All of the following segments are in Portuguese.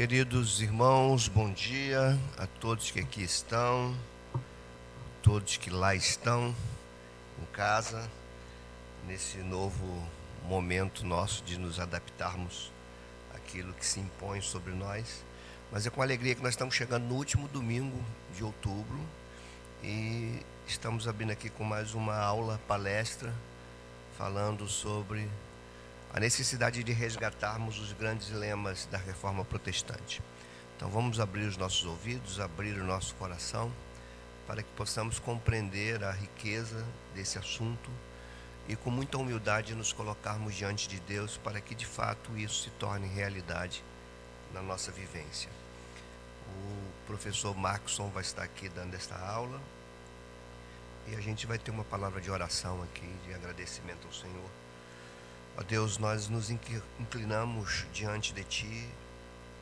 Queridos irmãos, bom dia a todos que aqui estão, todos que lá estão em casa, nesse novo momento nosso de nos adaptarmos àquilo que se impõe sobre nós. Mas é com alegria que nós estamos chegando no último domingo de outubro e estamos abrindo aqui com mais uma aula, palestra, falando sobre a necessidade de resgatarmos os grandes lemas da reforma protestante. Então vamos abrir os nossos ouvidos, abrir o nosso coração, para que possamos compreender a riqueza desse assunto e com muita humildade nos colocarmos diante de Deus para que de fato isso se torne realidade na nossa vivência. O professor Markson vai estar aqui dando esta aula e a gente vai ter uma palavra de oração aqui, de agradecimento ao Senhor Ó Deus, nós nos inclinamos diante de Ti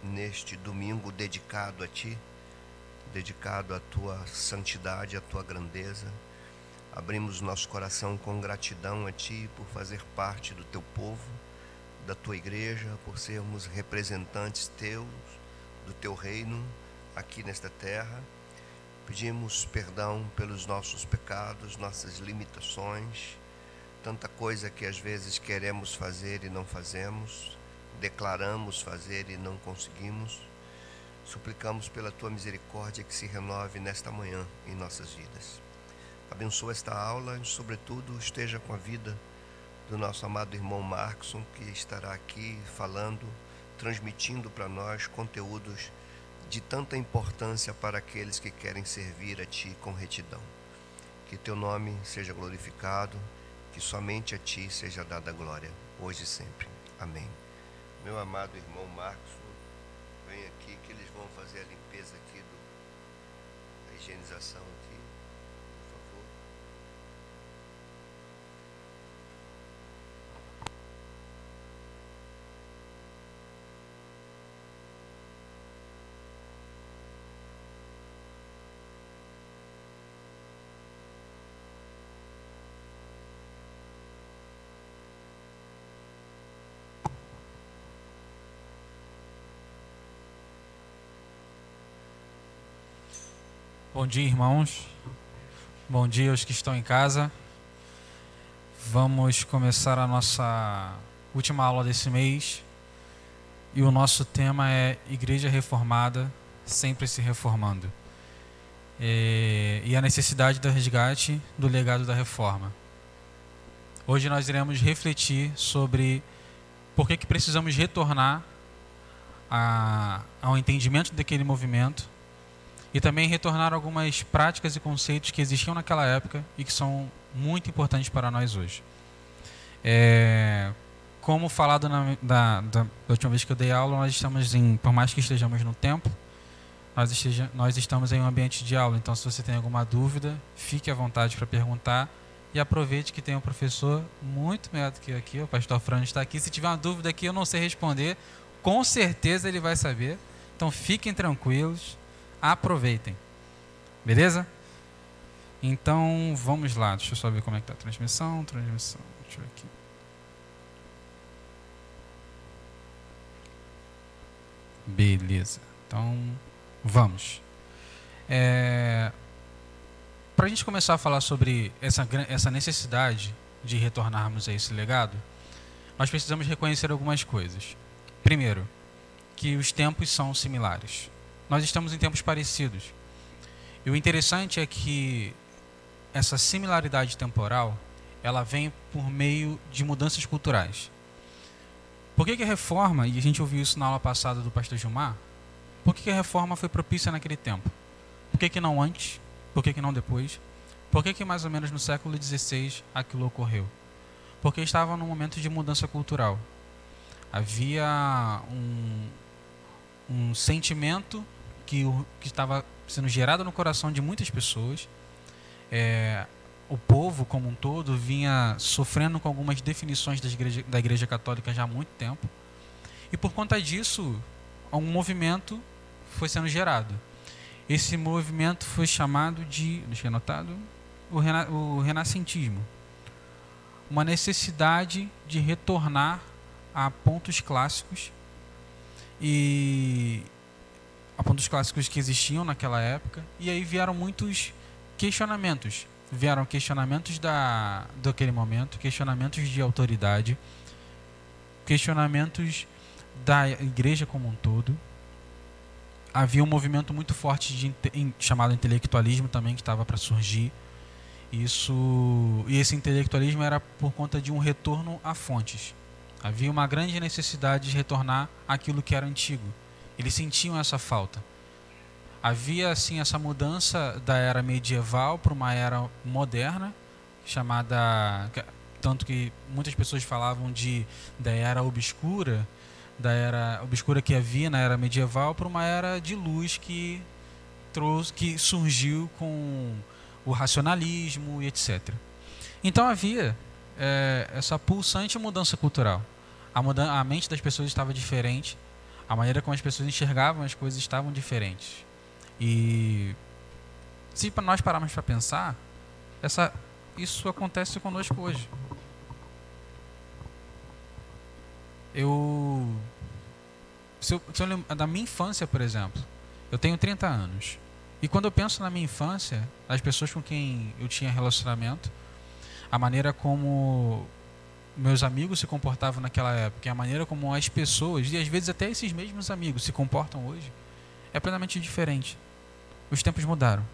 neste domingo dedicado a Ti, dedicado à Tua santidade, à Tua grandeza. Abrimos nosso coração com gratidão a Ti por fazer parte do Teu povo, da Tua igreja, por sermos representantes Teus, do Teu reino aqui nesta terra. Pedimos perdão pelos nossos pecados, nossas limitações tanta coisa que às vezes queremos fazer e não fazemos, declaramos fazer e não conseguimos. Suplicamos pela tua misericórdia que se renove nesta manhã em nossas vidas. Abençoa esta aula e, sobretudo, esteja com a vida do nosso amado irmão Markson, que estará aqui falando, transmitindo para nós conteúdos de tanta importância para aqueles que querem servir a Ti com retidão. Que Teu nome seja glorificado que somente a Ti seja dada glória, hoje e sempre. Amém. Meu amado irmão Marcos, vem aqui que eles vão fazer a limpeza aqui, do, a higienização aqui. Bom dia, irmãos. Bom dia aos que estão em casa. Vamos começar a nossa última aula desse mês. E o nosso tema é Igreja Reformada, sempre se reformando. É, e a necessidade do resgate do legado da reforma. Hoje nós iremos refletir sobre por que, que precisamos retornar a, ao entendimento daquele movimento e também retornar algumas práticas e conceitos que existiam naquela época e que são muito importantes para nós hoje. É, como falado na, da, da, última vez que eu dei aula, nós estamos em, por mais que estejamos no tempo, nós, esteja, nós estamos em um ambiente de aula. Então, se você tem alguma dúvida, fique à vontade para perguntar e aproveite que tem um professor muito melhor do que aqui, o pastor Fran está aqui. Se tiver uma dúvida que eu não sei responder, com certeza ele vai saber. Então, fiquem tranquilos aproveitem. Beleza? Então, vamos lá. Deixa eu só ver como é que tá a transmissão. Transmissão. Deixa eu ver aqui. Beleza. Então, vamos. É, Para a gente começar a falar sobre essa, essa necessidade de retornarmos a esse legado, nós precisamos reconhecer algumas coisas. Primeiro, que os tempos são similares nós estamos em tempos parecidos. E o interessante é que essa similaridade temporal, ela vem por meio de mudanças culturais. Por que, que a reforma, e a gente ouviu isso na aula passada do pastor Gilmar, por que, que a reforma foi propícia naquele tempo? Por que, que não antes? Por que, que não depois? Por que, que mais ou menos no século XVI aquilo ocorreu? Porque estava num momento de mudança cultural. Havia um, um sentimento que, que estava sendo gerado no coração de muitas pessoas. É, o povo como um todo vinha sofrendo com algumas definições da igreja, da igreja Católica já há muito tempo. E por conta disso, um movimento foi sendo gerado. Esse movimento foi chamado de, deixa anotado, o, rena, o renascentismo. Uma necessidade de retornar a pontos clássicos e dos clássicos que existiam naquela época. E aí vieram muitos questionamentos. Vieram questionamentos da, daquele momento, questionamentos de autoridade, questionamentos da igreja como um todo. Havia um movimento muito forte de, chamado intelectualismo também que estava para surgir. Isso e esse intelectualismo era por conta de um retorno a fontes. Havia uma grande necessidade de retornar àquilo que era antigo. Eles sentiam essa falta. Havia assim essa mudança da era medieval para uma era moderna, chamada tanto que muitas pessoas falavam de da era obscura, da era obscura que havia na era medieval para uma era de luz que trouxe que surgiu com o racionalismo e etc. Então havia é, essa pulsante mudança cultural. A, a mente das pessoas estava diferente, a maneira como as pessoas enxergavam as coisas estavam diferentes. E se nós pararmos para pensar, essa, isso acontece conosco hoje. Eu, se eu, se eu da minha infância, por exemplo, eu tenho 30 anos. E quando eu penso na minha infância, as pessoas com quem eu tinha relacionamento, a maneira como meus amigos se comportavam naquela época, a maneira como as pessoas, e às vezes até esses mesmos amigos, se comportam hoje, é plenamente diferente. Os tempos mudaram.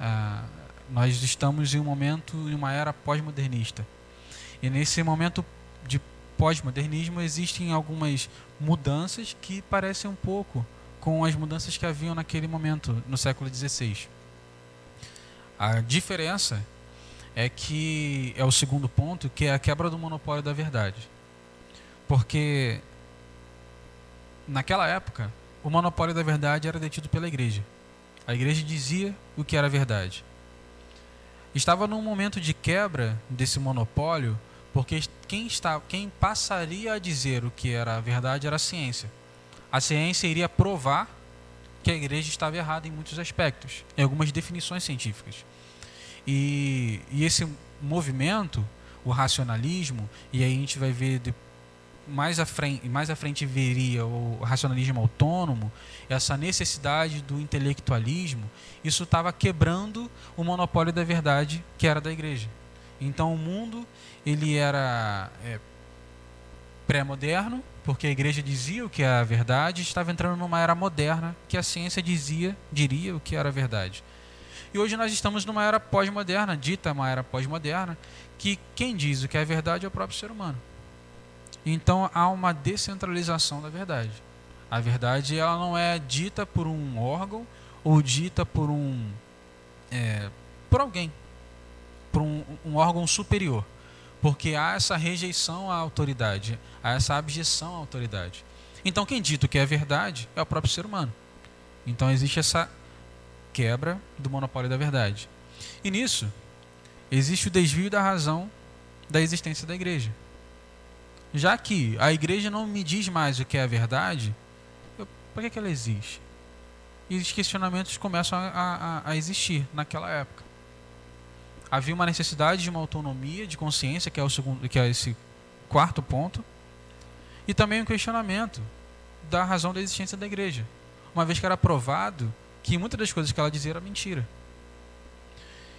Ah, nós estamos em um momento, em uma era pós-modernista. E nesse momento de pós-modernismo existem algumas mudanças que parecem um pouco com as mudanças que haviam naquele momento, no século XVI. A diferença é que é o segundo ponto, que é a quebra do monopólio da verdade. Porque naquela época, o monopólio da verdade era detido pela igreja. A igreja dizia o que era verdade. Estava num momento de quebra desse monopólio, porque quem, quem passaria a dizer o que era a verdade era a ciência. A ciência iria provar que a igreja estava errada em muitos aspectos, em algumas definições científicas. E, e esse movimento, o racionalismo, e aí a gente vai ver de, mais à frente, mais à frente veria o racionalismo autônomo, essa necessidade do intelectualismo, isso estava quebrando o monopólio da verdade que era da igreja. Então o mundo ele era é, pré-moderno, porque a igreja dizia o que era a verdade, estava entrando numa era moderna que a ciência dizia, diria o que era a verdade. E hoje nós estamos numa era pós-moderna, dita uma era pós-moderna, que quem diz o que é verdade é o próprio ser humano. Então há uma descentralização da verdade. A verdade ela não é dita por um órgão ou dita por um é, por alguém, por um, um órgão superior, porque há essa rejeição à autoridade, há essa abjeção à autoridade. Então quem dita o que é verdade é o próprio ser humano. Então existe essa quebra do monopólio da verdade. E nisso, existe o desvio da razão da existência da igreja. Já que a igreja não me diz mais o que é a verdade, por que, que ela existe? E os questionamentos começam a, a, a existir naquela época. Havia uma necessidade de uma autonomia de consciência, que é, o segundo, que é esse quarto ponto, e também um questionamento da razão da existência da igreja. Uma vez que era provado que muitas das coisas que ela dizia era mentira.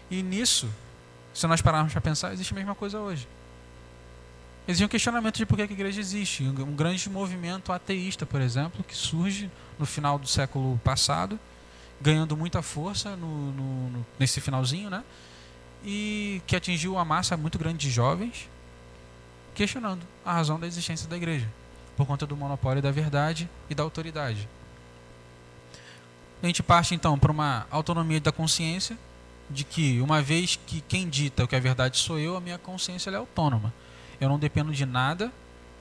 E nisso, se nós pararmos para pensar, existe a mesma coisa hoje. Existe um questionamento de por que a igreja existe. Um grande movimento ateísta, por exemplo, que surge no final do século passado, ganhando muita força no, no, nesse finalzinho, né? E que atingiu uma massa muito grande de jovens, questionando a razão da existência da igreja, por conta do monopólio da verdade e da autoridade. A gente parte então para uma autonomia da consciência, de que uma vez que quem dita o que é verdade sou eu, a minha consciência é autônoma. Eu não dependo de nada,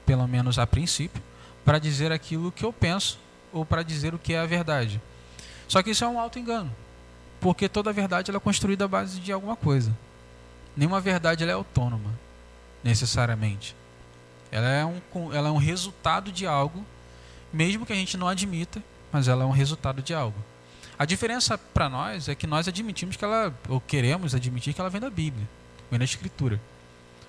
pelo menos a princípio, para dizer aquilo que eu penso ou para dizer o que é a verdade. Só que isso é um auto engano, porque toda verdade é construída à base de alguma coisa. Nenhuma verdade é autônoma, necessariamente. Ela é um, ela é um resultado de algo, mesmo que a gente não admita, mas ela é um resultado de algo. A diferença para nós é que nós admitimos que ela, ou queremos admitir que ela vem da Bíblia, vem da Escritura.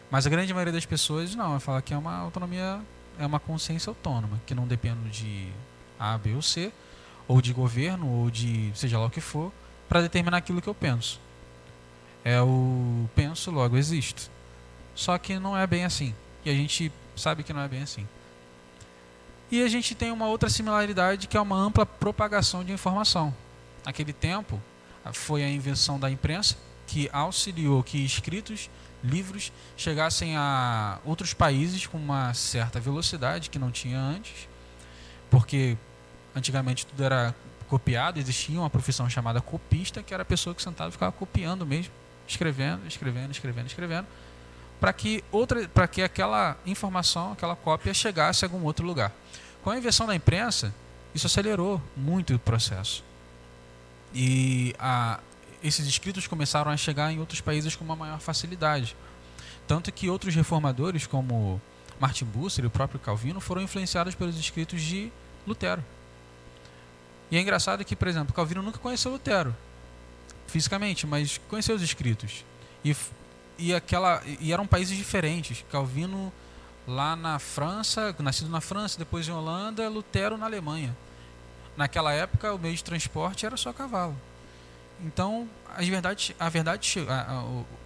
Mas a grande maioria das pessoas não, vai falar que é uma autonomia, é uma consciência autônoma, que não depende de A, B ou C, ou de governo, ou de seja lá o que for, para determinar aquilo que eu penso. É o penso, logo existo. Só que não é bem assim. E a gente sabe que não é bem assim. E a gente tem uma outra similaridade que é uma ampla propagação de informação. Naquele tempo, foi a invenção da imprensa que auxiliou que escritos, livros chegassem a outros países com uma certa velocidade que não tinha antes, porque antigamente tudo era copiado, existia uma profissão chamada copista, que era a pessoa que sentava e ficava copiando mesmo, escrevendo, escrevendo, escrevendo, escrevendo, para que outra, para que aquela informação, aquela cópia chegasse a algum outro lugar. Com a invenção da imprensa, isso acelerou muito o processo. E a, esses escritos começaram a chegar em outros países com uma maior facilidade. Tanto que outros reformadores, como Martin Bucer e o próprio Calvino, foram influenciados pelos escritos de Lutero. E é engraçado que, por exemplo, Calvino nunca conheceu Lutero fisicamente, mas conheceu os escritos. E, e, aquela, e eram países diferentes. Calvino lá na França, nascido na França, depois em Holanda, Lutero na Alemanha. Naquela época, o meio de transporte era só cavalo. Então, a verdade, a verdade a,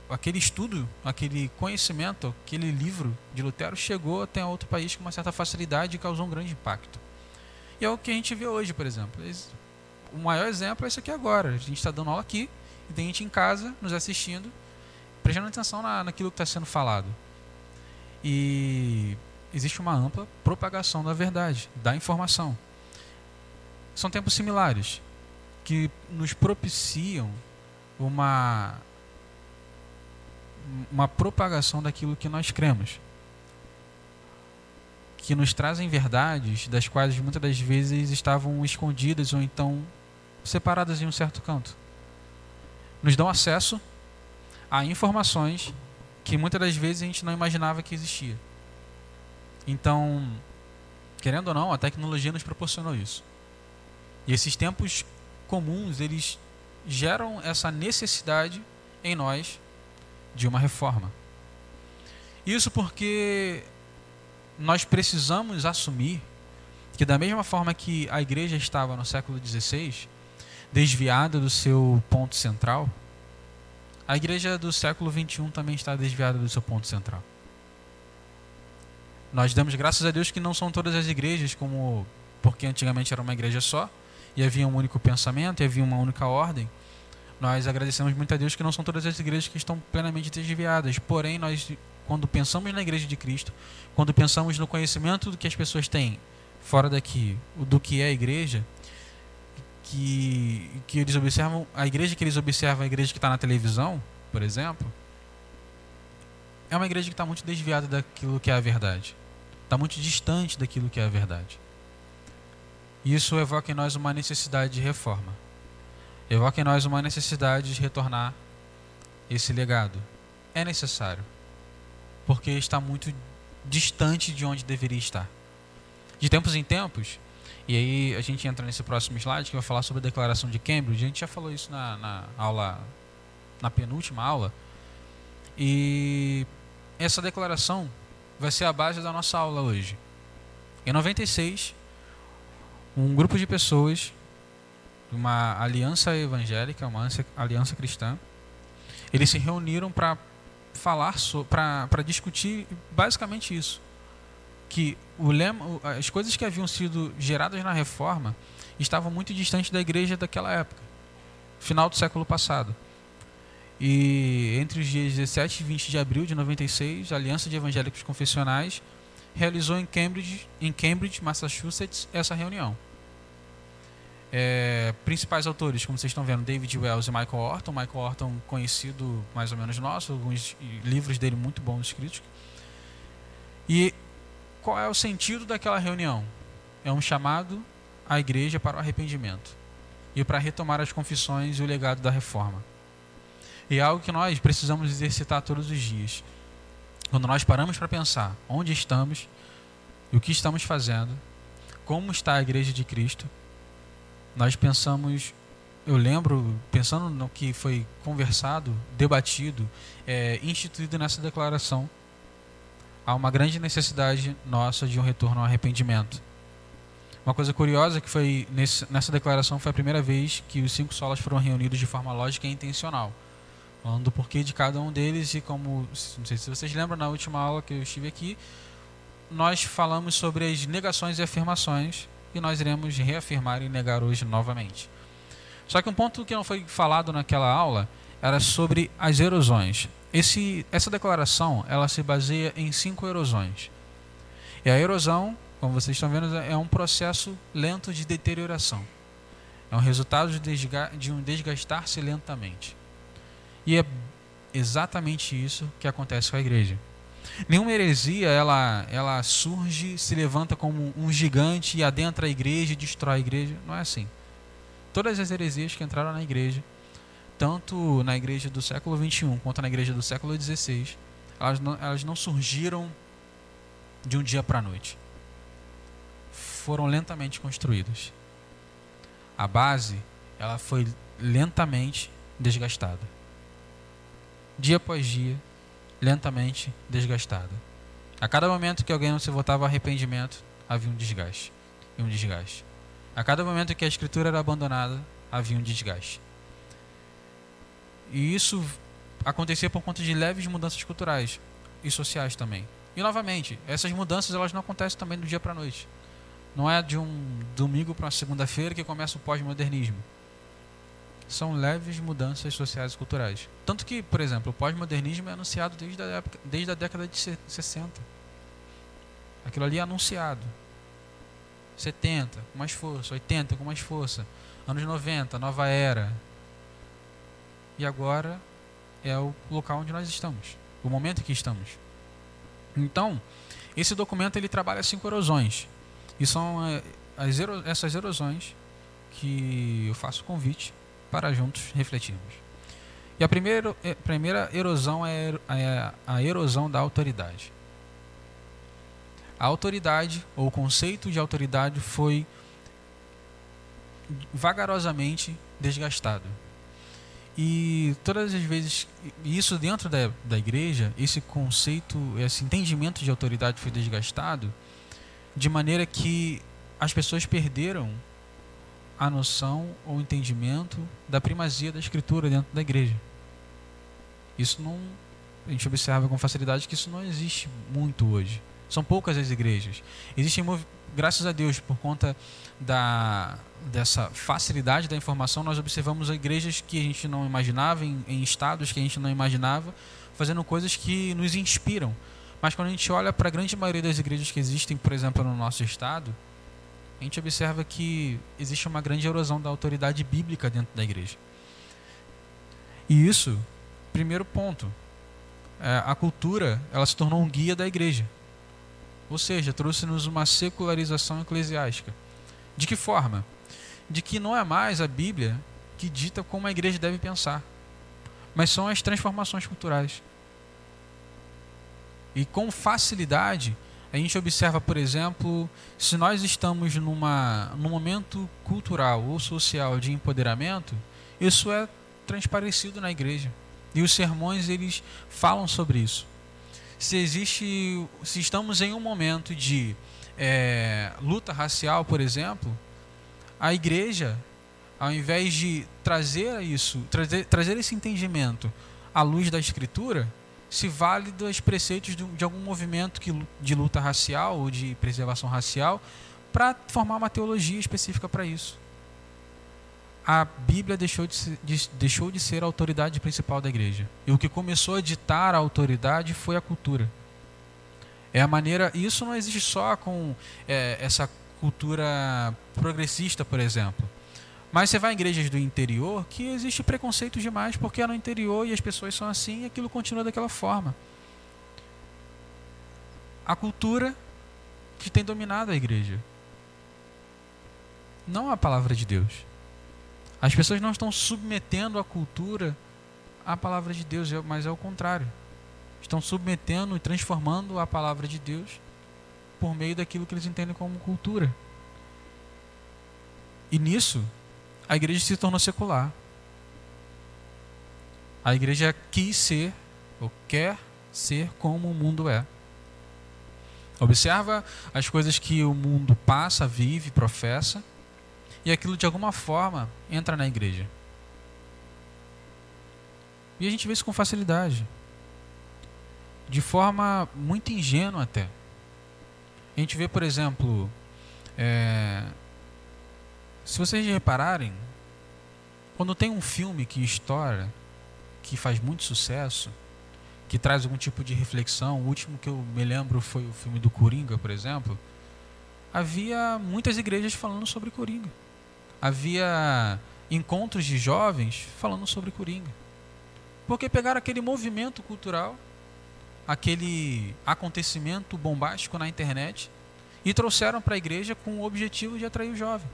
a, aquele estudo, aquele conhecimento, aquele livro de Lutero chegou até outro país com uma certa facilidade e causou um grande impacto. E é o que a gente vê hoje, por exemplo. O maior exemplo é esse aqui agora. A gente está dando aula aqui e tem gente em casa nos assistindo, prestando atenção na, naquilo que está sendo falado. E existe uma ampla propagação da verdade, da informação. São tempos similares que nos propiciam uma uma propagação daquilo que nós cremos. Que nos trazem verdades das quais muitas das vezes estavam escondidas ou então separadas em um certo canto. Nos dão acesso a informações que muitas das vezes a gente não imaginava que existia. Então, querendo ou não, a tecnologia nos proporcionou isso. E esses tempos comuns, eles geram essa necessidade em nós de uma reforma. Isso porque nós precisamos assumir que da mesma forma que a igreja estava no século XVI, desviada do seu ponto central, a igreja do século XXI também está desviada do seu ponto central. Nós damos graças a Deus que não são todas as igrejas como porque antigamente era uma igreja só e havia um único pensamento e havia uma única ordem. Nós agradecemos muito a Deus que não são todas as igrejas que estão plenamente desviadas. Porém, nós quando pensamos na igreja de Cristo, quando pensamos no conhecimento do que as pessoas têm fora daqui, do que é a igreja, que, que eles observam, a igreja que eles observam, a igreja que está na televisão, por exemplo, é uma igreja que está muito desviada daquilo que é a verdade. Está muito distante daquilo que é a verdade. Isso evoca em nós uma necessidade de reforma. Evoca em nós uma necessidade de retornar esse legado. É necessário. Porque está muito distante de onde deveria estar. De tempos em tempos, e aí a gente entra nesse próximo slide que vai falar sobre a declaração de Cambridge. A gente já falou isso na, na aula, na penúltima aula. E essa declaração vai ser a base da nossa aula hoje. Em 96, um grupo de pessoas, uma aliança evangélica, uma aliança cristã, eles se reuniram para falar, para discutir basicamente isso que o lema, as coisas que haviam sido geradas na reforma estavam muito distantes da igreja daquela época, final do século passado. E entre os dias 17 e 20 de abril de 96, a Aliança de Evangélicos Confessionais realizou em Cambridge, em Cambridge, Massachusetts, essa reunião. É, principais autores, como vocês estão vendo, David Wells e Michael Orton. Michael Orton, conhecido mais ou menos nosso, alguns livros dele muito bons escritos. E qual é o sentido daquela reunião? É um chamado à igreja para o arrependimento e para retomar as confissões e o legado da reforma. E é algo que nós precisamos exercitar todos os dias. Quando nós paramos para pensar onde estamos e o que estamos fazendo, como está a igreja de Cristo, nós pensamos, eu lembro, pensando no que foi conversado, debatido, é, instituído nessa declaração, há uma grande necessidade nossa de um retorno ao arrependimento. Uma coisa curiosa que foi nesse, nessa declaração foi a primeira vez que os cinco solas foram reunidos de forma lógica e intencional, falando do porquê de cada um deles e como, não sei se vocês lembram na última aula que eu estive aqui, nós falamos sobre as negações e afirmações e nós iremos reafirmar e negar hoje novamente. Só que um ponto que não foi falado naquela aula era sobre as erosões. Esse, essa declaração ela se baseia em cinco erosões. E a erosão, como vocês estão vendo, é um processo lento de deterioração. É um resultado de um desgastar-se lentamente. E é exatamente isso que acontece com a igreja. Nenhuma heresia ela, ela surge, se levanta como um gigante e adentra a igreja e destrói a igreja. Não é assim. Todas as heresias que entraram na igreja, tanto na igreja do século XXI quanto na igreja do século XVI, elas não, elas não surgiram de um dia para a noite. Foram lentamente construídas. A base ela foi lentamente desgastada. Dia após dia, lentamente desgastada. A cada momento que alguém não se votava arrependimento, havia um desgaste. E um desgaste. A cada momento que a escritura era abandonada, havia um desgaste. E isso acontecia por conta de leves mudanças culturais e sociais também. E novamente, essas mudanças elas não acontecem também do dia para a noite. Não é de um domingo para uma segunda-feira que começa o pós-modernismo são leves mudanças sociais e culturais. Tanto que, por exemplo, o pós-modernismo é anunciado desde a, época, desde a década de 60. Aquilo ali é anunciado. 70, com mais força. 80, com mais força. Anos 90, nova era. E agora é o local onde nós estamos. O momento em que estamos. Então, esse documento ele trabalha cinco erosões. E são eh, as, essas erosões que eu faço convite para juntos refletirmos. E a primeira, a primeira erosão é, é a erosão da autoridade. A autoridade, ou o conceito de autoridade, foi vagarosamente desgastado. E todas as vezes, isso dentro da, da igreja, esse conceito, esse entendimento de autoridade foi desgastado, de maneira que as pessoas perderam a noção ou entendimento da primazia da escritura dentro da igreja. Isso não a gente observa com facilidade que isso não existe muito hoje. São poucas as igrejas. Existem graças a Deus por conta da dessa facilidade da informação, nós observamos igrejas que a gente não imaginava em, em estados que a gente não imaginava, fazendo coisas que nos inspiram. Mas quando a gente olha para a grande maioria das igrejas que existem, por exemplo, no nosso estado, a gente observa que existe uma grande erosão da autoridade bíblica dentro da igreja. E isso, primeiro ponto, é, a cultura ela se tornou um guia da igreja. Ou seja, trouxe-nos uma secularização eclesiástica. De que forma? De que não é mais a Bíblia que dita como a igreja deve pensar, mas são as transformações culturais. E com facilidade, a gente observa, por exemplo, se nós estamos numa, num momento cultural ou social de empoderamento, isso é transparecido na igreja. E os sermões eles falam sobre isso. Se existe, se estamos em um momento de é, luta racial, por exemplo, a igreja, ao invés de trazer isso, trazer, trazer esse entendimento à luz da escritura, se vale dos preceitos de, algum movimento que, de luta racial ou de preservação racial para formar uma teologia específica para isso. A Bíblia deixou de, ser, de, deixou de ser a autoridade principal da igreja. E o que começou a ditar a autoridade foi a cultura. É a maneira. Isso não existe só com é, essa cultura progressista, por exemplo. Mas você vai em igrejas do interior que existe preconceito demais porque é no interior e as pessoas são assim e aquilo continua daquela forma. A cultura que tem dominado a igreja. Não a palavra de Deus. As pessoas não estão submetendo a cultura à palavra de Deus, mas é o contrário. Estão submetendo e transformando a palavra de Deus por meio daquilo que eles entendem como cultura. E nisso, a igreja se tornou secular. A igreja quis ser, ou quer ser como o mundo é. Observa as coisas que o mundo passa, vive, professa, e aquilo de alguma forma entra na igreja. E a gente vê isso com facilidade. De forma muito ingênua até. A gente vê, por exemplo, é, se vocês repararem, quando tem um filme que estoura, que faz muito sucesso, que traz algum tipo de reflexão, o último que eu me lembro foi o filme do Coringa, por exemplo, havia muitas igrejas falando sobre Coringa. Havia encontros de jovens falando sobre Coringa. Porque pegaram aquele movimento cultural, aquele acontecimento bombástico na internet e trouxeram para a igreja com o objetivo de atrair o jovem.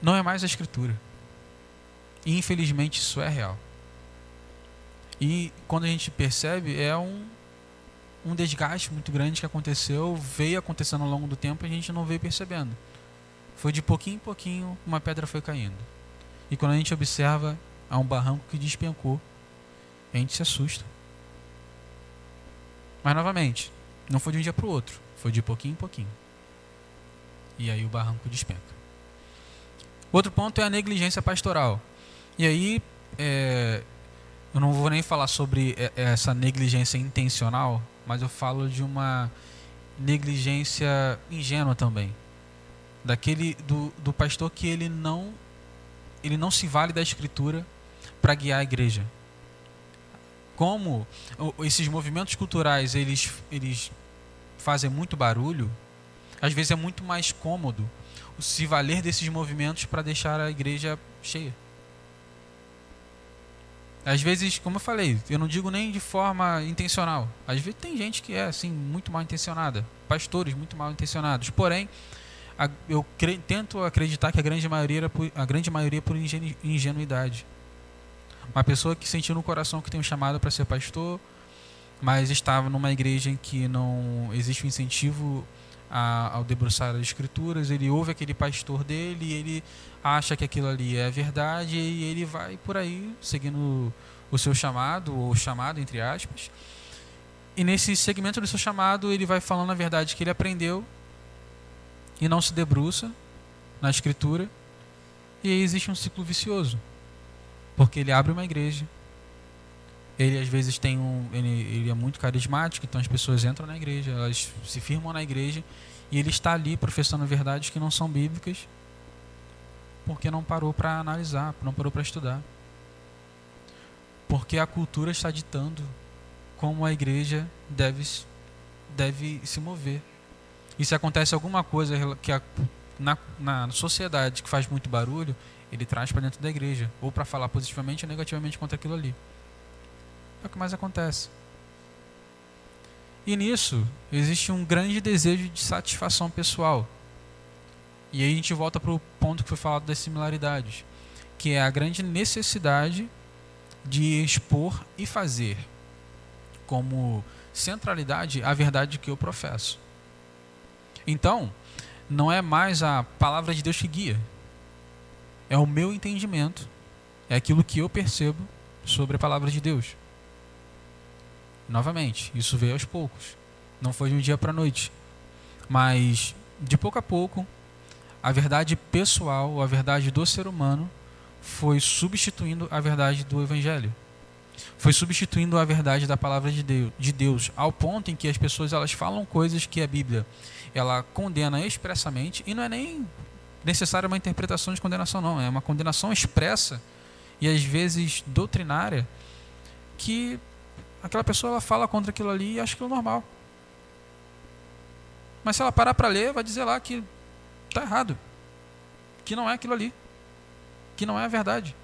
Não é mais a escritura. E infelizmente isso é real. E quando a gente percebe, é um, um desgaste muito grande que aconteceu, veio acontecendo ao longo do tempo e a gente não veio percebendo. Foi de pouquinho em pouquinho, uma pedra foi caindo. E quando a gente observa, há um barranco que despencou, a gente se assusta. Mas novamente, não foi de um dia para o outro, foi de pouquinho em pouquinho. E aí o barranco despenca. Outro ponto é a negligência pastoral. E aí, é, eu não vou nem falar sobre essa negligência intencional, mas eu falo de uma negligência ingênua também. Daquele do, do pastor que ele não ele não se vale da escritura para guiar a igreja. Como esses movimentos culturais eles eles fazem muito barulho, às vezes é muito mais cômodo se valer desses movimentos para deixar a igreja cheia. Às vezes, como eu falei, eu não digo nem de forma intencional. Às vezes tem gente que é assim muito mal intencionada, pastores muito mal intencionados. Porém, a, eu cre, tento acreditar que a grande maioria era por, a grande maioria é por ingenu, ingenuidade. Uma pessoa que sentiu no coração que tem um chamado para ser pastor, mas estava numa igreja em que não existe um incentivo a, ao debruçar as escrituras, ele ouve aquele pastor dele, ele acha que aquilo ali é verdade e ele vai por aí seguindo o seu chamado, ou chamado entre aspas. E nesse segmento do seu chamado, ele vai falando a verdade que ele aprendeu e não se debruça na escritura. E aí existe um ciclo vicioso. Porque ele abre uma igreja, ele às vezes tem um. Ele, ele, é muito carismático, então as pessoas entram na igreja, elas se firmam na igreja e ele está ali professando verdades que não são bíblicas porque não parou para analisar, não parou para estudar. Porque a cultura está ditando como a igreja deve, deve se mover. E se acontece alguma coisa que a, na, na sociedade que faz muito barulho, ele traz para dentro da igreja, ou para falar positivamente ou negativamente contra aquilo ali. É o que mais acontece. E nisso existe um grande desejo de satisfação pessoal. E aí a gente volta para o ponto que foi falado das similaridades, que é a grande necessidade de expor e fazer como centralidade a verdade que eu professo. Então, não é mais a palavra de Deus que guia, é o meu entendimento, é aquilo que eu percebo sobre a palavra de Deus. Novamente, isso veio aos poucos. Não foi de um dia para a noite. Mas, de pouco a pouco, a verdade pessoal, a verdade do ser humano, foi substituindo a verdade do Evangelho. Foi substituindo a verdade da palavra de Deus, de Deus, ao ponto em que as pessoas elas falam coisas que a Bíblia ela condena expressamente, e não é nem necessária uma interpretação de condenação, não, é uma condenação expressa e às vezes doutrinária que aquela pessoa ela fala contra aquilo ali e acha é normal. Mas se ela parar para ler, vai dizer lá que está errado, que não é aquilo ali, que não é a verdade.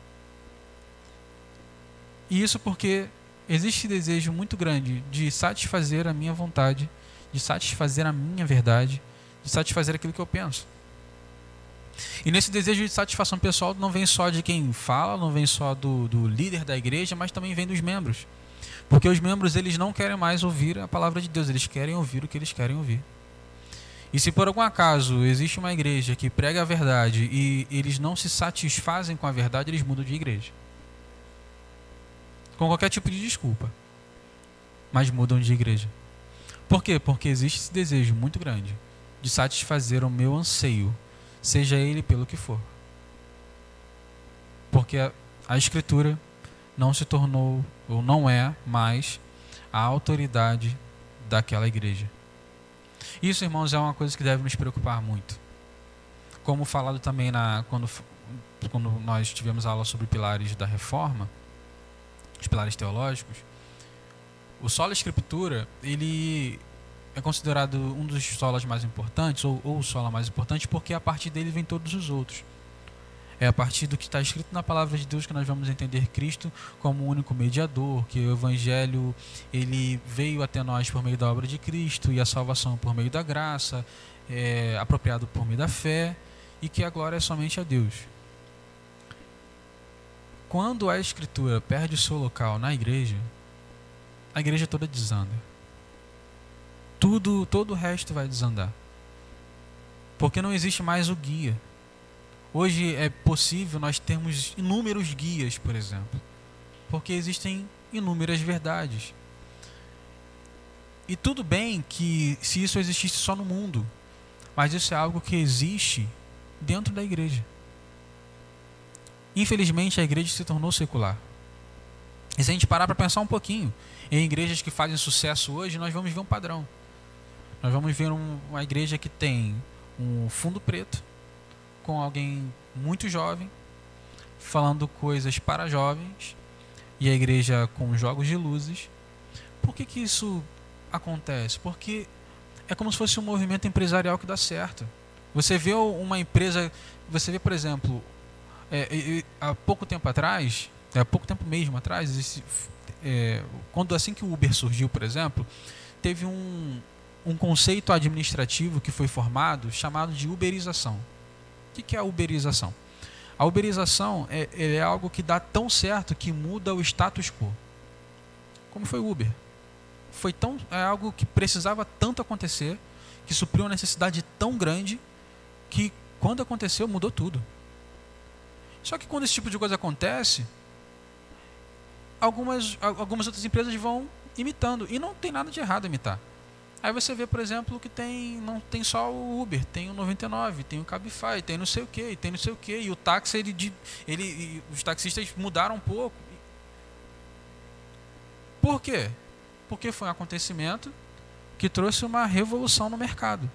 E isso porque existe desejo muito grande de satisfazer a minha vontade, de satisfazer a minha verdade, de satisfazer aquilo que eu penso. E nesse desejo de satisfação pessoal não vem só de quem fala, não vem só do, do líder da igreja, mas também vem dos membros. Porque os membros eles não querem mais ouvir a palavra de Deus, eles querem ouvir o que eles querem ouvir. E se por algum acaso existe uma igreja que prega a verdade e eles não se satisfazem com a verdade, eles mudam de igreja. Com qualquer tipo de desculpa. Mas mudam de igreja. Por quê? Porque existe esse desejo muito grande de satisfazer o meu anseio, seja ele pelo que for. Porque a, a Escritura não se tornou, ou não é mais, a autoridade daquela igreja. Isso, irmãos, é uma coisa que deve nos preocupar muito. Como falado também na, quando, quando nós tivemos aula sobre pilares da reforma, os pilares teológicos, o solo escritura, ele é considerado um dos solas mais importantes, ou, ou o sola mais importante, porque a partir dele vem todos os outros. É a partir do que está escrito na palavra de Deus que nós vamos entender Cristo como o único mediador, que o Evangelho ele veio até nós por meio da obra de Cristo e a salvação por meio da graça, é, apropriado por meio da fé e que a glória é somente a Deus. Quando a Escritura perde o seu local na igreja, a igreja toda desanda. Tudo, todo o resto vai desandar. Porque não existe mais o guia. Hoje é possível nós termos inúmeros guias, por exemplo, porque existem inúmeras verdades. E tudo bem que se isso existisse só no mundo, mas isso é algo que existe dentro da igreja. Infelizmente, a igreja se tornou secular. E se a gente parar para pensar um pouquinho, em igrejas que fazem sucesso hoje, nós vamos ver um padrão. Nós vamos ver um, uma igreja que tem um fundo preto, com alguém muito jovem, falando coisas para jovens, e a igreja com jogos de luzes. Por que, que isso acontece? Porque é como se fosse um movimento empresarial que dá certo. Você vê uma empresa, você vê, por exemplo, é, há pouco tempo atrás, é, há pouco tempo mesmo atrás, esse, é, quando assim que o Uber surgiu, por exemplo, teve um, um conceito administrativo que foi formado chamado de uberização. O que é a uberização? A uberização é, é algo que dá tão certo que muda o status quo. Como foi o Uber? Foi tão, é algo que precisava tanto acontecer, que supriu uma necessidade tão grande, que quando aconteceu mudou tudo. Só que quando esse tipo de coisa acontece, algumas, algumas outras empresas vão imitando. E não tem nada de errado imitar. Aí você vê, por exemplo, que tem não tem só o Uber, tem o 99, tem o Cabify, tem não sei o que, tem não sei o que, e o táxi ele, ele os taxistas mudaram um pouco. Por quê? Porque foi um acontecimento que trouxe uma revolução no mercado.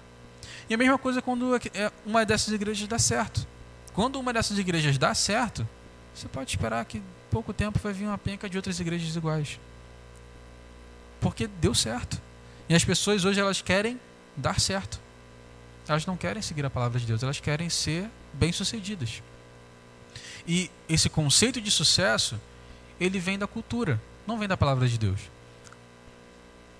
E a mesma coisa quando é uma dessas igrejas dá certo. Quando uma dessas igrejas dá certo, você pode esperar que pouco tempo vai vir uma penca de outras igrejas iguais. Porque deu certo. E as pessoas hoje elas querem dar certo. Elas não querem seguir a palavra de Deus, elas querem ser bem-sucedidas. E esse conceito de sucesso, ele vem da cultura, não vem da palavra de Deus.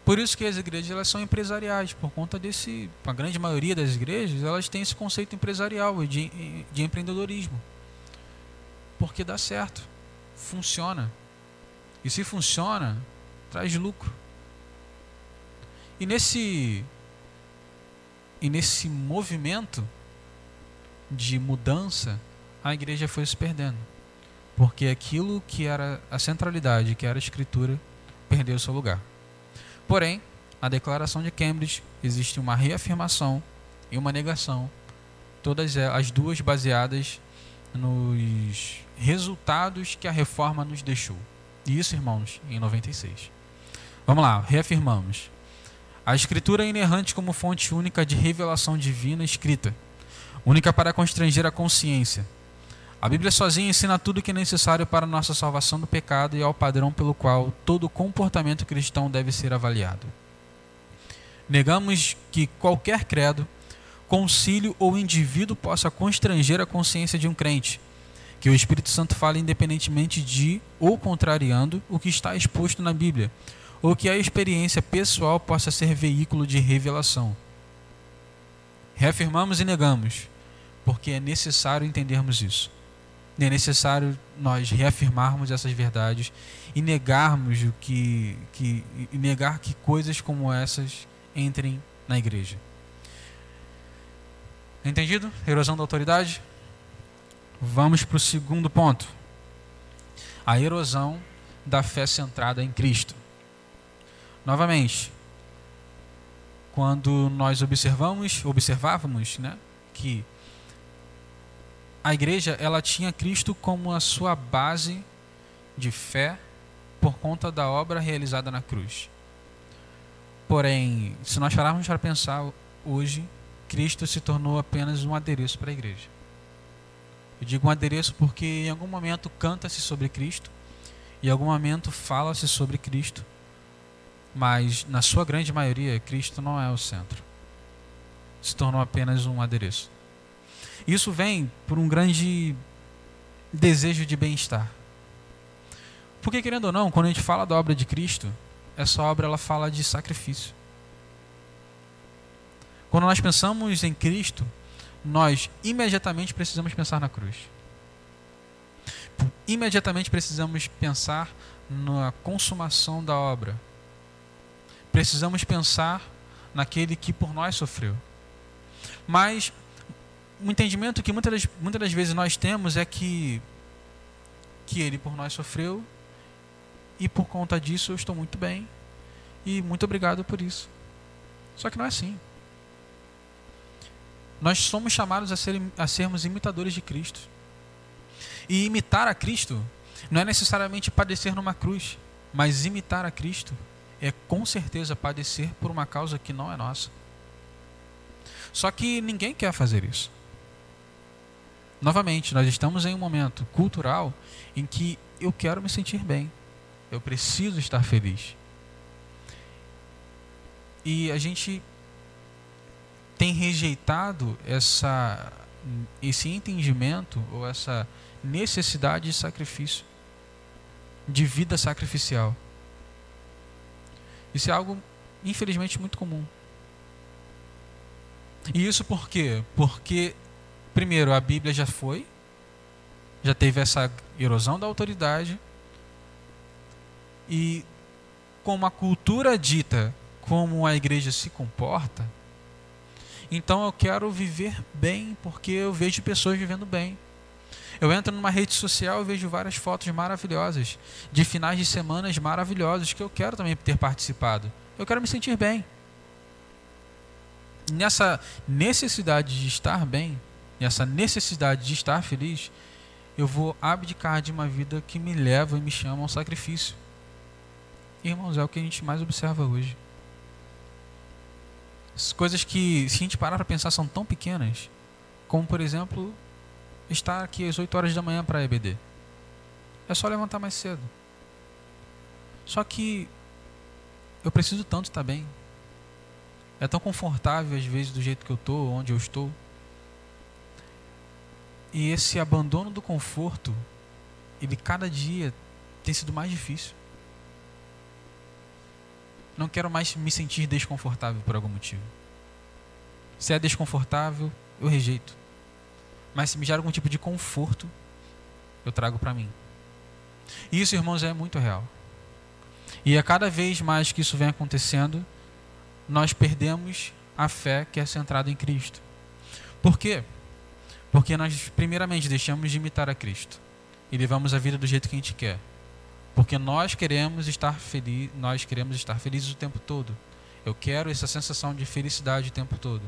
Por isso que as igrejas elas são empresariais, por conta desse, a grande maioria das igrejas, elas têm esse conceito empresarial de, de empreendedorismo. Porque dá certo, funciona. E se funciona, traz lucro. E nesse e nesse movimento de mudança, a igreja foi se perdendo. Porque aquilo que era a centralidade, que era a escritura, perdeu seu lugar. Porém, na declaração de Cambridge existe uma reafirmação e uma negação, todas as duas baseadas nos resultados que a reforma nos deixou. E isso, irmãos, em 96. Vamos lá, reafirmamos. A Escritura é inerrante como fonte única de revelação divina escrita, única para constranger a consciência. A Bíblia sozinha ensina tudo o que é necessário para a nossa salvação do pecado e é o padrão pelo qual todo comportamento cristão deve ser avaliado. Negamos que qualquer credo, concílio ou indivíduo possa constranger a consciência de um crente, que o Espírito Santo fale independentemente de ou contrariando o que está exposto na Bíblia ou que a experiência pessoal possa ser veículo de revelação. Reafirmamos e negamos, porque é necessário entendermos isso. É necessário nós reafirmarmos essas verdades e negarmos o que, que negar que coisas como essas entrem na igreja. Entendido? Erosão da autoridade? Vamos para o segundo ponto. A erosão da fé centrada em Cristo. Novamente, quando nós observamos, observávamos, né, que a igreja ela tinha Cristo como a sua base de fé por conta da obra realizada na cruz. Porém, se nós pararmos para pensar hoje, Cristo se tornou apenas um adereço para a igreja. Eu digo um adereço porque em algum momento canta-se sobre Cristo, em algum momento fala-se sobre Cristo, mas na sua grande maioria, Cristo não é o centro. Se tornou apenas um adereço. Isso vem por um grande desejo de bem-estar. Porque, querendo ou não, quando a gente fala da obra de Cristo, essa obra ela fala de sacrifício. Quando nós pensamos em Cristo, nós imediatamente precisamos pensar na cruz. Imediatamente precisamos pensar na consumação da obra. Precisamos pensar naquele que por nós sofreu. Mas um entendimento que muitas das, muitas das vezes nós temos é que que ele por nós sofreu e por conta disso eu estou muito bem e muito obrigado por isso. Só que não é assim. Nós somos chamados a, ser, a sermos imitadores de Cristo. E imitar a Cristo não é necessariamente padecer numa cruz, mas imitar a Cristo é com certeza padecer por uma causa que não é nossa. Só que ninguém quer fazer isso. Novamente, nós estamos em um momento cultural em que eu quero me sentir bem. Eu preciso estar feliz. E a gente tem rejeitado essa, esse entendimento ou essa necessidade de sacrifício, de vida sacrificial. Isso é algo, infelizmente, muito comum. E isso por quê? Porque, primeiro, a Bíblia já foi, já teve essa erosão da autoridade, e como a cultura dita como a igreja se comporta, então eu quero viver bem porque eu vejo pessoas vivendo bem. Eu entro numa rede social e vejo várias fotos maravilhosas, de finais de semanas maravilhosos, que eu quero também ter participado. Eu quero me sentir bem. Nessa necessidade de estar bem, nessa necessidade de estar feliz, eu vou abdicar de uma vida que me leva e me chama ao sacrifício. Irmãos, é o que a gente mais observa hoje. Coisas que, se a gente parar para pensar, são tão pequenas, como, por exemplo, estar aqui às 8 horas da manhã para a EBD. É só levantar mais cedo. Só que eu preciso tanto estar bem. É tão confortável às vezes do jeito que eu estou, onde eu estou. E esse abandono do conforto, ele cada dia tem sido mais difícil. Não quero mais me sentir desconfortável por algum motivo. Se é desconfortável, eu rejeito. Mas se me gera algum tipo de conforto, eu trago para mim. Isso, irmãos, é muito real. E a cada vez mais que isso vem acontecendo, nós perdemos a fé que é centrada em Cristo. Por quê? Porque nós, primeiramente, deixamos de imitar a Cristo e levamos a vida do jeito que a gente quer. Porque nós queremos estar felizes, nós queremos estar felizes o tempo todo. Eu quero essa sensação de felicidade o tempo todo.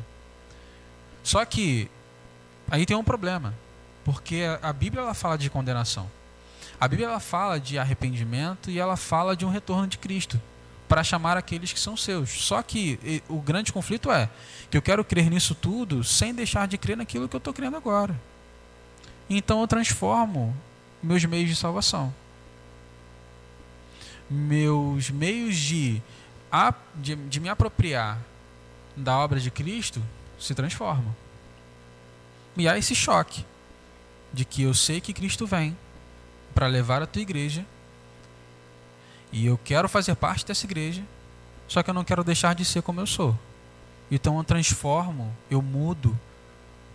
Só que aí tem um problema, porque a Bíblia ela fala de condenação. A Bíblia ela fala de arrependimento e ela fala de um retorno de Cristo para chamar aqueles que são seus. Só que o grande conflito é que eu quero crer nisso tudo sem deixar de crer naquilo que eu estou crendo agora. Então eu transformo meus meios de salvação meus meios de, de, de me apropriar da obra de Cristo se transformam. E há esse choque de que eu sei que Cristo vem para levar a tua igreja e eu quero fazer parte dessa igreja, só que eu não quero deixar de ser como eu sou. Então eu transformo, eu mudo,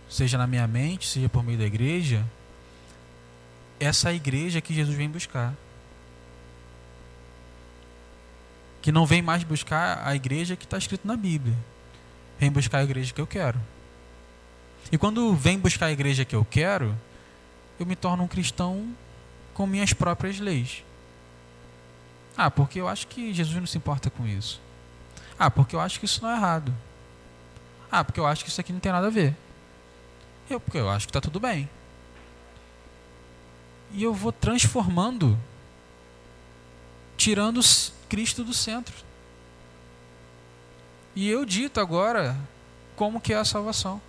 seja na minha mente, seja por meio da igreja, essa igreja que Jesus vem buscar. que não vem mais buscar a igreja que está escrito na Bíblia. Vem buscar a igreja que eu quero. E quando vem buscar a igreja que eu quero, eu me torno um cristão com minhas próprias leis. Ah, porque eu acho que Jesus não se importa com isso. Ah, porque eu acho que isso não é errado. Ah, porque eu acho que isso aqui não tem nada a ver. Eu, porque eu acho que está tudo bem. E eu vou transformando, tirando Cristo do centro. E eu dito agora como que é a salvação.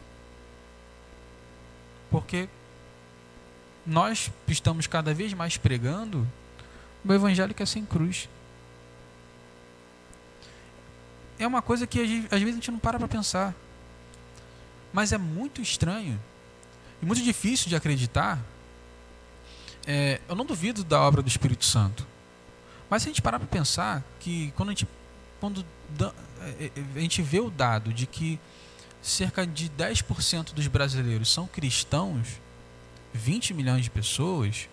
Porque nós estamos cada vez mais pregando o evangelho que é sem cruz. É uma coisa que às vezes a gente não para para pensar. Mas é muito estranho e muito difícil de acreditar. É, eu não duvido da obra do Espírito Santo. Mas se a gente parar para pensar que quando a gente, quando é, é, a gente vê o dado de que cerca de 10% dos brasileiros são cristãos, 20 milhões de pessoas,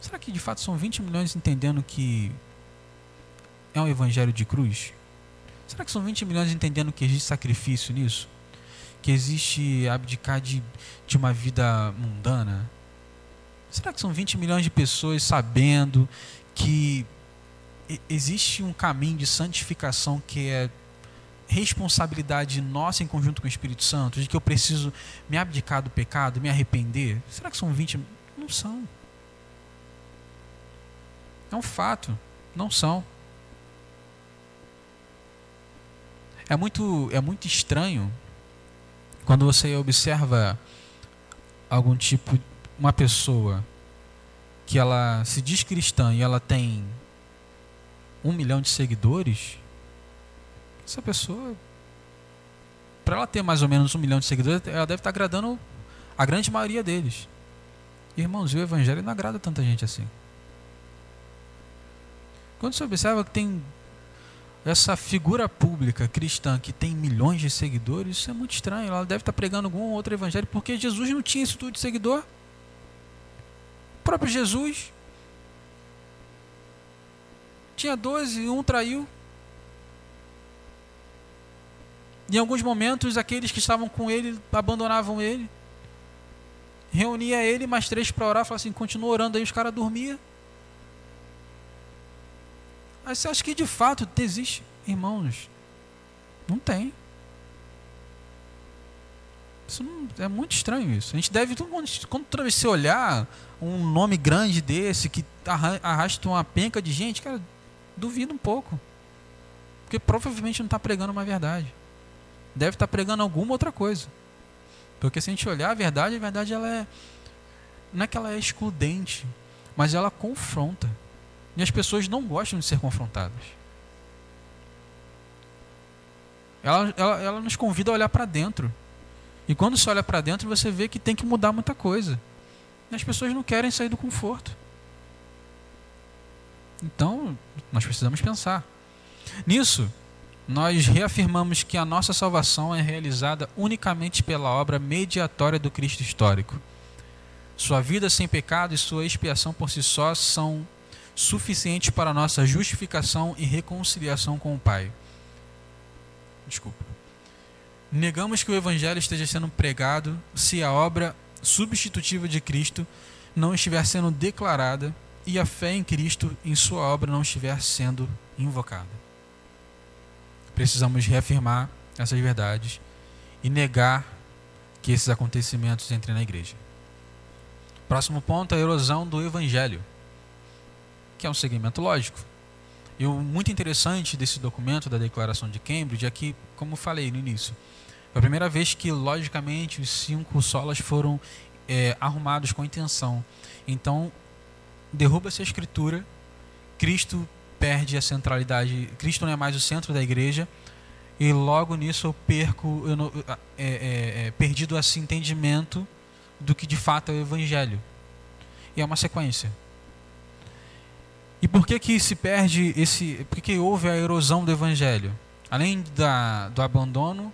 será que de fato são 20 milhões entendendo que é um evangelho de cruz? Será que são 20 milhões entendendo que existe sacrifício nisso? Que existe abdicar de, de uma vida mundana? Será que são 20 milhões de pessoas sabendo que existe um caminho de santificação que é responsabilidade nossa em conjunto com o Espírito Santo, de que eu preciso me abdicar do pecado, me arrepender? Será que são 20? Não são. É um fato. Não são. É muito, é muito estranho quando você observa algum tipo, uma pessoa que ela se diz cristã e ela tem um milhão de seguidores, essa pessoa, para ela ter mais ou menos um milhão de seguidores, ela deve estar agradando a grande maioria deles. Irmãos, o evangelho não agrada tanta gente assim. Quando você observa que tem essa figura pública cristã que tem milhões de seguidores, isso é muito estranho. Ela deve estar pregando algum outro evangelho, porque Jesus não tinha isso tudo de seguidor. O próprio Jesus tinha 12 e um traiu. Em alguns momentos, aqueles que estavam com ele abandonavam ele. Reunia ele mais três para orar, falava assim: continua orando aí, os caras dormiam. Mas você acha que de fato existe? Irmãos, não tem. Isso não, é muito estranho isso. A gente deve, quando você olhar um nome grande desse que arrasta uma penca de gente, cara, duvida um pouco. Porque provavelmente não está pregando uma verdade. Deve estar pregando alguma outra coisa. Porque se a gente olhar a verdade, a verdade ela é. Não é que ela é excludente, mas ela confronta. E as pessoas não gostam de ser confrontadas. Ela, ela, ela nos convida a olhar para dentro. E quando você olha para dentro, você vê que tem que mudar muita coisa. E as pessoas não querem sair do conforto. Então, nós precisamos pensar. Nisso, nós reafirmamos que a nossa salvação é realizada unicamente pela obra mediatória do Cristo histórico. Sua vida sem pecado e sua expiação por si só são suficiente para nossa justificação e reconciliação com o Pai. Desculpa. Negamos que o Evangelho esteja sendo pregado se a obra substitutiva de Cristo não estiver sendo declarada e a fé em Cristo em Sua obra não estiver sendo invocada. Precisamos reafirmar essas verdades e negar que esses acontecimentos entrem na igreja. Próximo ponto é a erosão do Evangelho que é um segmento lógico. E o muito interessante desse documento da Declaração de Cambridge é que, como falei no início, é a primeira vez que, logicamente, os cinco solas foram é, arrumados com intenção. Então, derruba-se a escritura, Cristo perde a centralidade, Cristo não é mais o centro da igreja, e logo nisso eu perco, eu não, é, é, é, perdido esse entendimento do que de fato é o Evangelho. E é uma sequência. E por que que se perde esse, por que, houve a erosão do evangelho? Além da, do abandono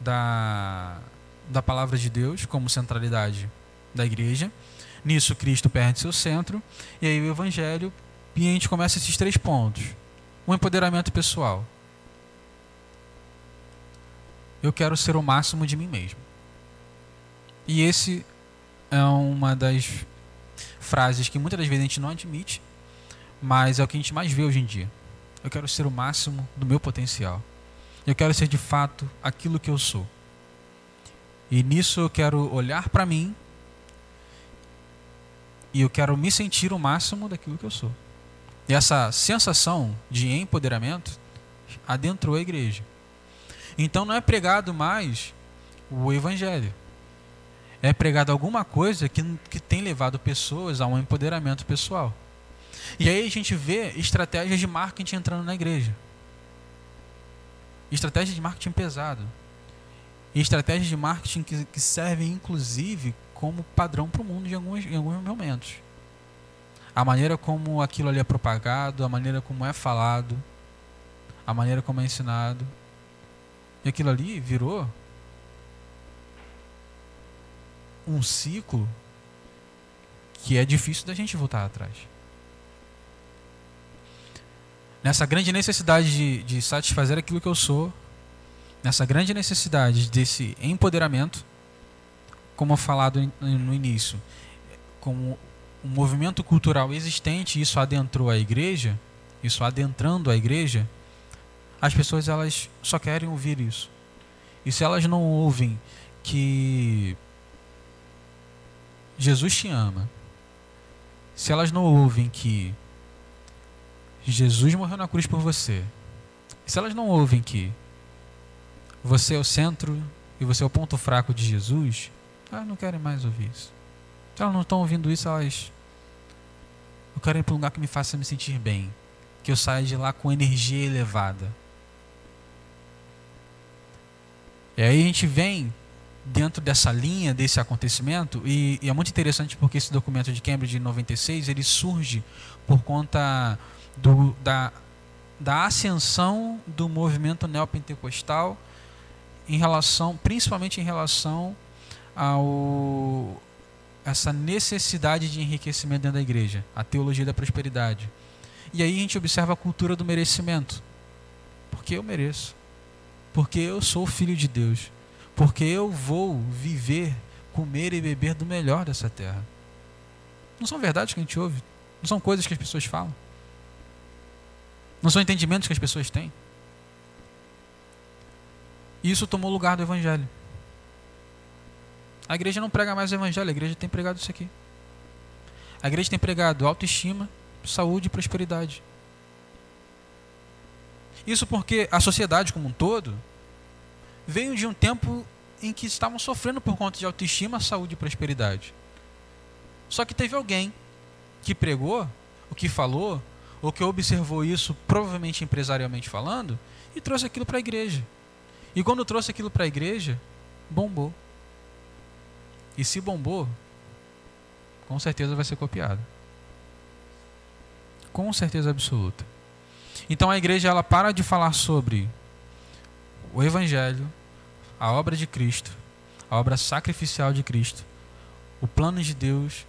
da, da palavra de Deus como centralidade da igreja, nisso Cristo perde seu centro, e aí o evangelho, e a gente começa esses três pontos. O empoderamento pessoal. Eu quero ser o máximo de mim mesmo. E esse é uma das frases que muitas das vezes a gente não admite, mas é o que a gente mais vê hoje em dia. Eu quero ser o máximo do meu potencial. Eu quero ser de fato aquilo que eu sou. E nisso eu quero olhar para mim e eu quero me sentir o máximo daquilo que eu sou. E essa sensação de empoderamento adentrou a igreja. Então não é pregado mais o evangelho. É pregado alguma coisa que, que tem levado pessoas a um empoderamento pessoal. E aí a gente vê estratégias de marketing entrando na igreja. Estratégias de marketing pesado. E estratégias de marketing que, que servem, inclusive, como padrão para o mundo em alguns, em alguns momentos. A maneira como aquilo ali é propagado, a maneira como é falado, a maneira como é ensinado. E aquilo ali virou um ciclo que é difícil da gente voltar atrás. Nessa grande necessidade de, de satisfazer aquilo que eu sou, nessa grande necessidade desse empoderamento, como falado no início, como um movimento cultural existente, isso adentrou a igreja, isso adentrando a igreja, as pessoas elas só querem ouvir isso. E se elas não ouvem que Jesus te ama, se elas não ouvem que Jesus morreu na cruz por você, se elas não ouvem que você é o centro e você é o ponto fraco de Jesus, elas não querem mais ouvir isso. Se elas não estão ouvindo isso, elas. Eu quero ir para um lugar que me faça me sentir bem. Que eu saia de lá com energia elevada. E aí a gente vem dentro dessa linha desse acontecimento e, e, é muito interessante porque esse documento de Cambridge de 96 ele surge por conta do, da, da ascensão do movimento neopentecostal em relação principalmente em relação ao essa necessidade de enriquecimento dentro da igreja, a teologia da prosperidade. E aí a gente observa a cultura do merecimento. Porque eu mereço. Porque eu sou filho de Deus. Porque eu vou viver, comer e beber do melhor dessa terra. Não são verdades que a gente ouve. Não são coisas que as pessoas falam. Não são entendimentos que as pessoas têm. Isso tomou lugar do Evangelho. A igreja não prega mais o evangelho, a igreja tem pregado isso aqui. A igreja tem pregado autoestima, saúde e prosperidade. Isso porque a sociedade como um todo veio de um tempo em que estavam sofrendo por conta de autoestima, saúde e prosperidade. Só que teve alguém que pregou, o que falou, ou que observou isso, provavelmente empresarialmente falando, e trouxe aquilo para a igreja. E quando trouxe aquilo para a igreja, bombou. E se bombou, com certeza vai ser copiado. Com certeza absoluta. Então a igreja ela para de falar sobre o evangelho, a obra de Cristo, a obra sacrificial de Cristo, o plano de Deus,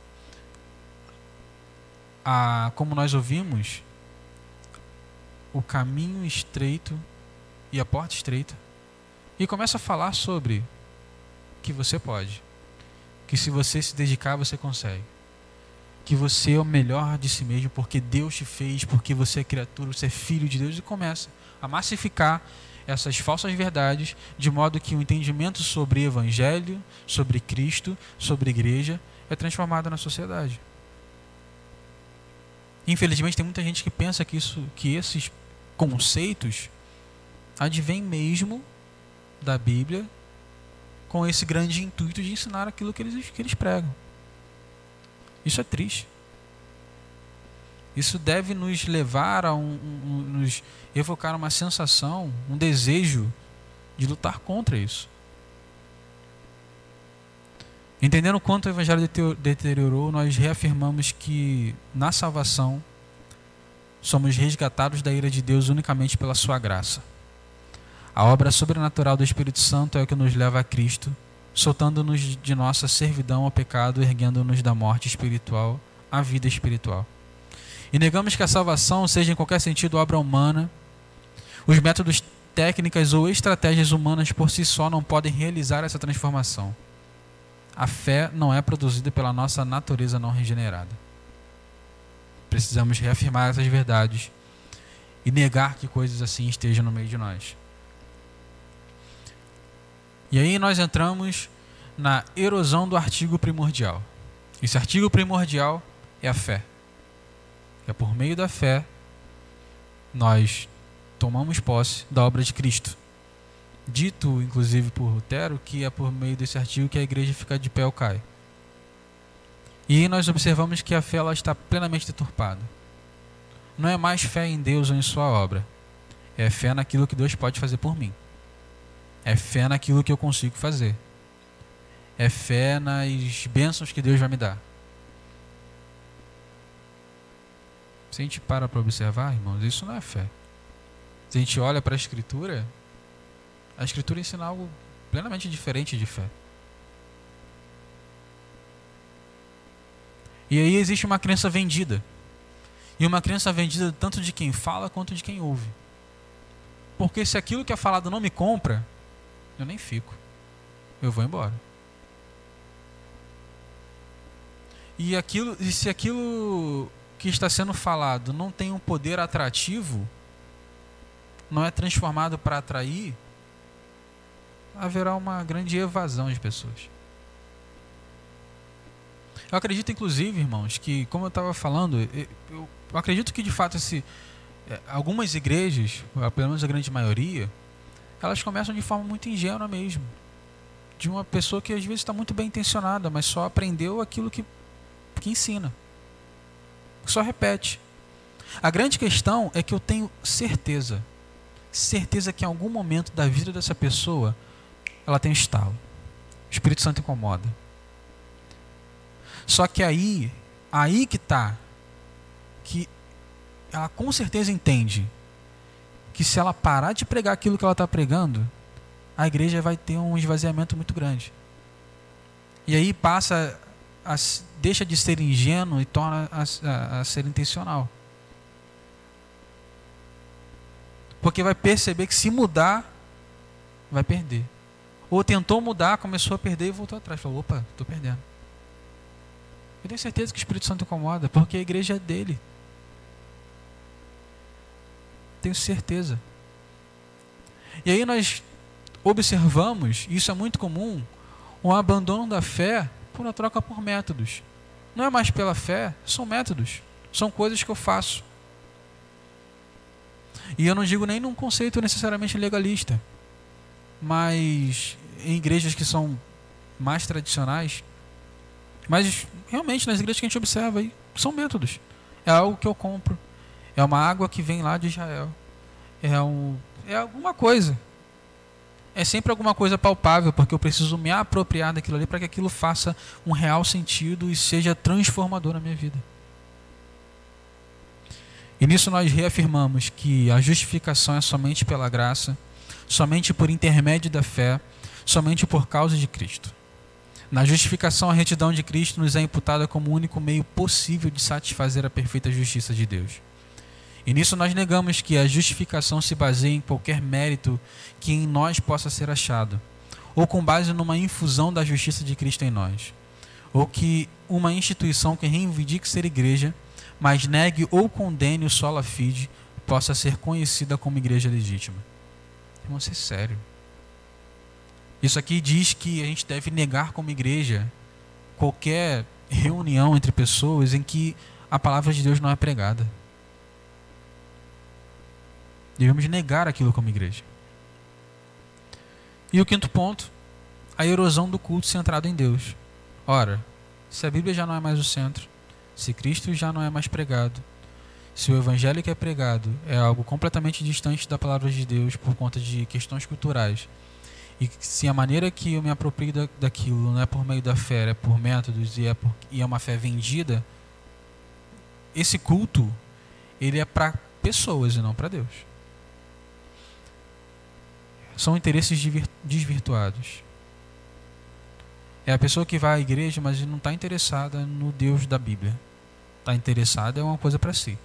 a como nós ouvimos, o caminho estreito e a porta estreita. E começa a falar sobre que você pode que se você se dedicar, você consegue. Que você é o melhor de si mesmo, porque Deus te fez, porque você é criatura, você é filho de Deus, e começa a massificar essas falsas verdades, de modo que o entendimento sobre Evangelho, sobre Cristo, sobre igreja, é transformado na sociedade. Infelizmente, tem muita gente que pensa que, isso, que esses conceitos advêm mesmo da Bíblia com esse grande intuito de ensinar aquilo que eles, que eles pregam. Isso é triste. Isso deve nos levar a um, um, nos evocar uma sensação, um desejo de lutar contra isso. Entendendo quanto o evangelho deteriorou, nós reafirmamos que na salvação somos resgatados da ira de Deus unicamente pela sua graça. A obra sobrenatural do Espírito Santo é o que nos leva a Cristo, soltando-nos de nossa servidão ao pecado, erguendo-nos da morte espiritual à vida espiritual. E negamos que a salvação seja em qualquer sentido obra humana. Os métodos técnicas ou estratégias humanas por si só não podem realizar essa transformação. A fé não é produzida pela nossa natureza não regenerada. Precisamos reafirmar essas verdades e negar que coisas assim estejam no meio de nós. E aí nós entramos na erosão do artigo primordial. Esse artigo primordial é a fé. É por meio da fé nós tomamos posse da obra de Cristo. Dito, inclusive, por Lutero, que é por meio desse artigo que a igreja fica de pé ou cai. E nós observamos que a fé ela está plenamente deturpada. Não é mais fé em Deus ou em Sua obra. É fé naquilo que Deus pode fazer por mim. É fé naquilo que eu consigo fazer. É fé nas bênçãos que Deus vai me dar. Se a gente para para observar, irmãos, isso não é fé. Se a gente olha para a Escritura, a Escritura ensina algo plenamente diferente de fé. E aí existe uma crença vendida. E uma crença vendida tanto de quem fala quanto de quem ouve. Porque se aquilo que é falado não me compra, eu nem fico. Eu vou embora. E aquilo, e se aquilo que está sendo falado não tem um poder atrativo, não é transformado para atrair, haverá uma grande evasão de pessoas. Eu acredito, inclusive, irmãos, que, como eu estava falando, eu, acredito que de fato esse, é, algumas igrejas, pelo menos a grande maioria, elas começam de forma muito ingênua mesmo. De uma pessoa que às vezes está muito bem intencionada, mas só aprendeu aquilo que, que ensina. Só repete. A grande questão é que eu tenho certeza, certeza que em algum momento da vida dessa pessoa ela tem um estalo. O Espírito Santo incomoda. Só que aí, aí que está, que ela com certeza entende que se ela parar de pregar aquilo que ela está pregando, a igreja vai ter um esvaziamento muito grande. E aí passa a, deixa de ser ingênuo e torna a, a, a ser intencional. Porque vai perceber que se mudar, vai perder. Ou tentou mudar, começou a perder e voltou atrás. Falou, opa, estou perdendo. Eu tenho certeza que o Espírito Santo incomoda, porque a igreja é dele. Tenho certeza. E aí nós observamos, e isso é muito comum, um abandono da fé por uma troca por métodos. Não é mais pela fé, são métodos. São coisas que eu faço. E eu não digo nem num conceito necessariamente legalista, mas em igrejas que são mais tradicionais, mas realmente nas igrejas que a gente observa aí, são métodos. É algo que eu compro. É uma água que vem lá de Israel. É, um, é alguma coisa. É sempre alguma coisa palpável, porque eu preciso me apropriar daquilo ali para que aquilo faça um real sentido e seja transformador na minha vida. E nisso nós reafirmamos que a justificação é somente pela graça, somente por intermédio da fé, somente por causa de Cristo. Na justificação, a retidão de Cristo nos é imputada como o único meio possível de satisfazer a perfeita justiça de Deus. E nisso nós negamos que a justificação se baseie em qualquer mérito que em nós possa ser achado, ou com base numa infusão da justiça de Cristo em nós, ou que uma instituição que reivindique ser igreja, mas negue ou condene o sola fide, possa ser conhecida como igreja legítima. Vamos ser sério. Isso aqui diz que a gente deve negar como igreja qualquer reunião entre pessoas em que a palavra de Deus não é pregada. Devemos negar aquilo como igreja. E o quinto ponto, a erosão do culto centrado em Deus. Ora, se a Bíblia já não é mais o centro, se Cristo já não é mais pregado, se o evangelho que é pregado é algo completamente distante da palavra de Deus por conta de questões culturais, e se a maneira que eu me aproprio da, daquilo não é por meio da fé, é por métodos e é, por, e é uma fé vendida, esse culto ele é para pessoas e não para Deus. São interesses desvirtuados. É a pessoa que vai à igreja, mas não está interessada no Deus da Bíblia. Está interessada é uma coisa para si.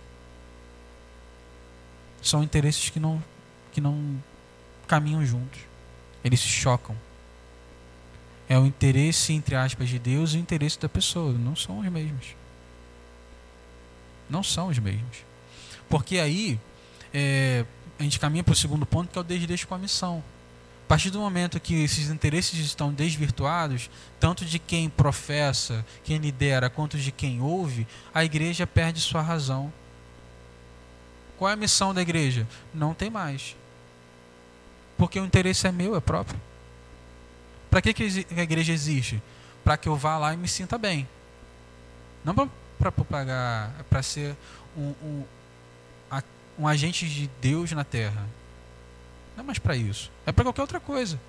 São interesses que não, que não caminham juntos. Eles se chocam. É o interesse, entre aspas, de Deus e o interesse da pessoa. Não são os mesmos. Não são os mesmos. Porque aí é, a gente caminha para o segundo ponto, que é o desdeixo com a missão. A partir do momento que esses interesses estão desvirtuados, tanto de quem professa, quem lidera, quanto de quem ouve, a igreja perde sua razão. Qual é a missão da igreja? Não tem mais. Porque o interesse é meu, é próprio. Para que, que a igreja existe? Para que eu vá lá e me sinta bem. Não para propagar, é para ser um, um agente de Deus na terra. Não é mais para isso. É para qualquer outra coisa.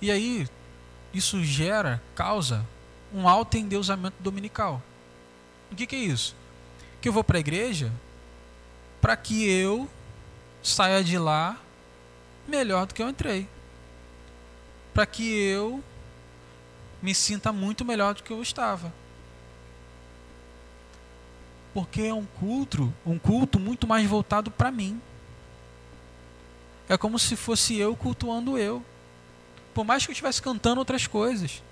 E aí, isso gera, causa um alto endeusamento dominical. O que, que é isso? Que eu vou para a igreja para que eu saia de lá melhor do que eu entrei. Para que eu me sinta muito melhor do que eu estava. Porque é um culto, um culto muito mais voltado para mim. É como se fosse eu cultuando eu. Por mais que eu estivesse cantando outras coisas.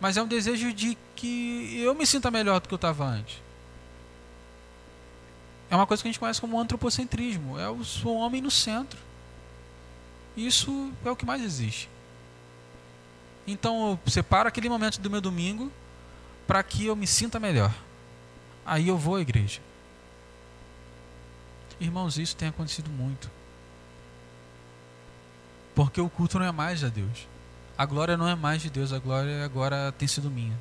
Mas é um desejo de que eu me sinta melhor do que eu estava antes. É uma coisa que a gente conhece como antropocentrismo. É o, homem no centro. Isso é o que mais existe. Então eu separo aquele momento do meu domingo para que eu me sinta melhor. Aí eu vou à igreja. Irmãos, isso tem acontecido muito. Porque o culto não é mais a Deus. A glória não é mais de Deus, a glória agora tem sido minha.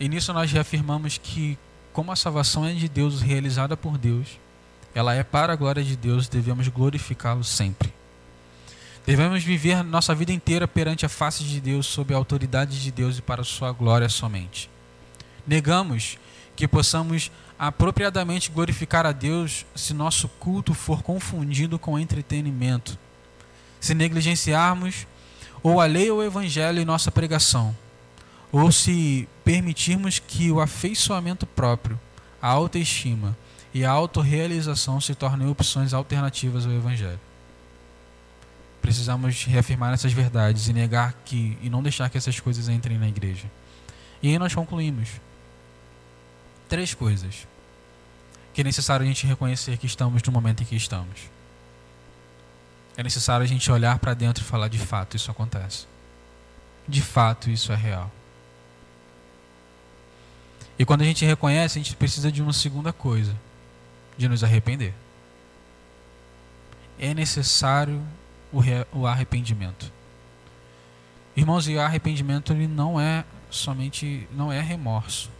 E nisso nós reafirmamos que, como a salvação é de Deus, realizada por Deus, ela é para a glória de Deus, devemos glorificá-lo sempre. Devemos viver nossa vida inteira perante a face de Deus, sob a autoridade de Deus e para sua glória somente. Negamos que possamos apropriadamente glorificar a Deus se nosso culto for confundido com entretenimento, se negligenciarmos ou a lei ou o evangelho em nossa pregação, ou se permitirmos que o afeiçoamento próprio, a autoestima e a autorrealização se tornem opções alternativas ao evangelho. Precisamos reafirmar essas verdades e negar que e não deixar que essas coisas entrem na igreja. E aí nós concluímos três coisas que é necessário a gente reconhecer que estamos no momento em que estamos. É necessário a gente olhar para dentro e falar: de fato, isso acontece. De fato, isso é real. E quando a gente reconhece, a gente precisa de uma segunda coisa: de nos arrepender. É necessário o arrependimento. Irmãos, e o arrependimento ele não é somente não é remorso.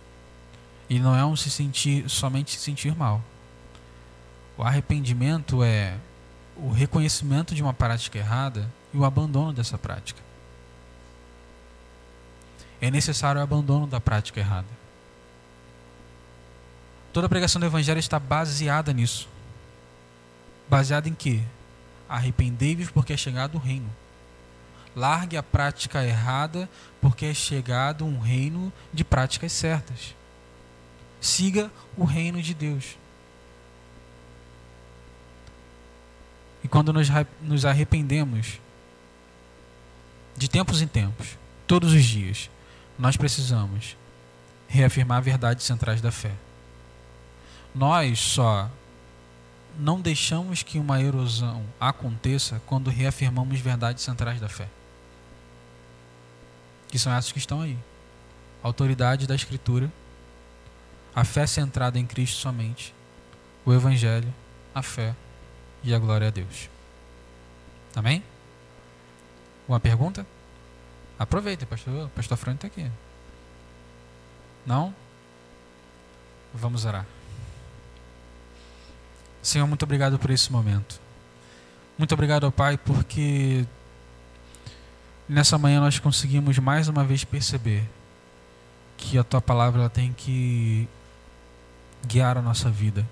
E não é um se sentir somente se sentir mal. O arrependimento é o reconhecimento de uma prática errada e o abandono dessa prática. É necessário o abandono da prática errada. Toda a pregação do evangelho está baseada nisso. Baseada em quê? Arrependei-vos porque é chegado o reino. Largue a prática errada porque é chegado um reino de práticas certas siga o reino de Deus. E quando nos arrependemos, de tempos em tempos, todos os dias, nós precisamos reafirmar verdades centrais da fé. Nós só não deixamos que uma erosão aconteça quando reafirmamos verdades centrais da fé. Que são essas que estão aí. Autoridade da Escritura a fé centrada em Cristo somente, o Evangelho, a fé e a glória a Deus. Amém? Uma pergunta? Aproveita, pastor, pastor Fran está aqui. Não? Vamos orar. Senhor, muito obrigado por esse momento. Muito obrigado, ó Pai, porque nessa manhã nós conseguimos mais uma vez perceber que a tua palavra tem que guiar a nossa vida.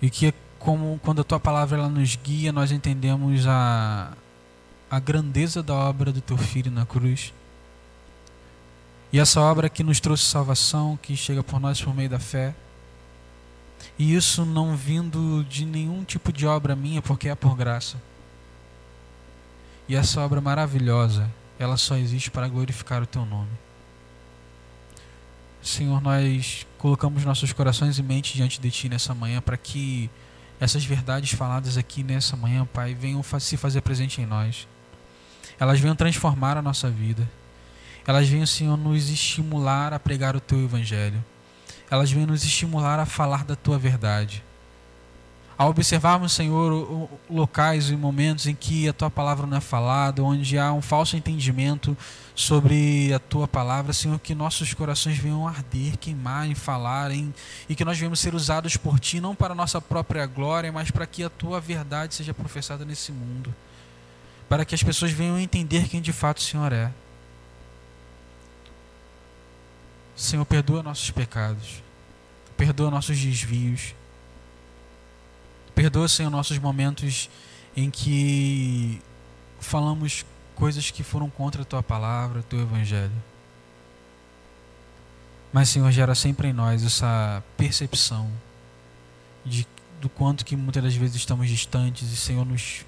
E que como quando a tua palavra ela nos guia, nós entendemos a a grandeza da obra do teu filho na cruz. E essa obra que nos trouxe salvação, que chega por nós por meio da fé. E isso não vindo de nenhum tipo de obra minha, porque é por graça. E essa obra maravilhosa, ela só existe para glorificar o teu nome. Senhor, nós colocamos nossos corações e mentes diante de Ti nessa manhã para que essas verdades faladas aqui nessa manhã, Pai, venham se fazer presente em nós. Elas venham transformar a nossa vida. Elas venham, Senhor, nos estimular a pregar o Teu Evangelho. Elas venham nos estimular a falar da Tua verdade. Ao observarmos, Senhor, locais e momentos em que a Tua palavra não é falada, onde há um falso entendimento sobre a tua palavra, Senhor, que nossos corações venham arder, queimar, em falar, em, e que nós venhamos ser usados por ti, não para a nossa própria glória, mas para que a tua verdade seja professada nesse mundo, para que as pessoas venham entender quem de fato o Senhor é. Senhor, perdoa nossos pecados, perdoa nossos desvios, perdoa, Senhor, nossos momentos em que falamos coisas que foram contra a tua palavra, o teu evangelho. Mas, Senhor, gera sempre em nós essa percepção de, do quanto que muitas das vezes estamos distantes e, Senhor, nos,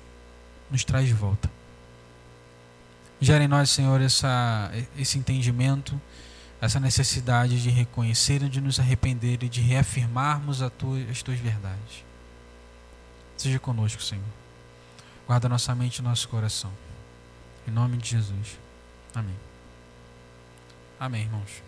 nos traz de volta. Gera em nós, Senhor, essa, esse entendimento, essa necessidade de reconhecer, de nos arrepender e de reafirmarmos tua, as tuas verdades. Seja conosco, Senhor. Guarda nossa mente e nosso coração. Em nome de Jesus. Amém. Amém, irmãos.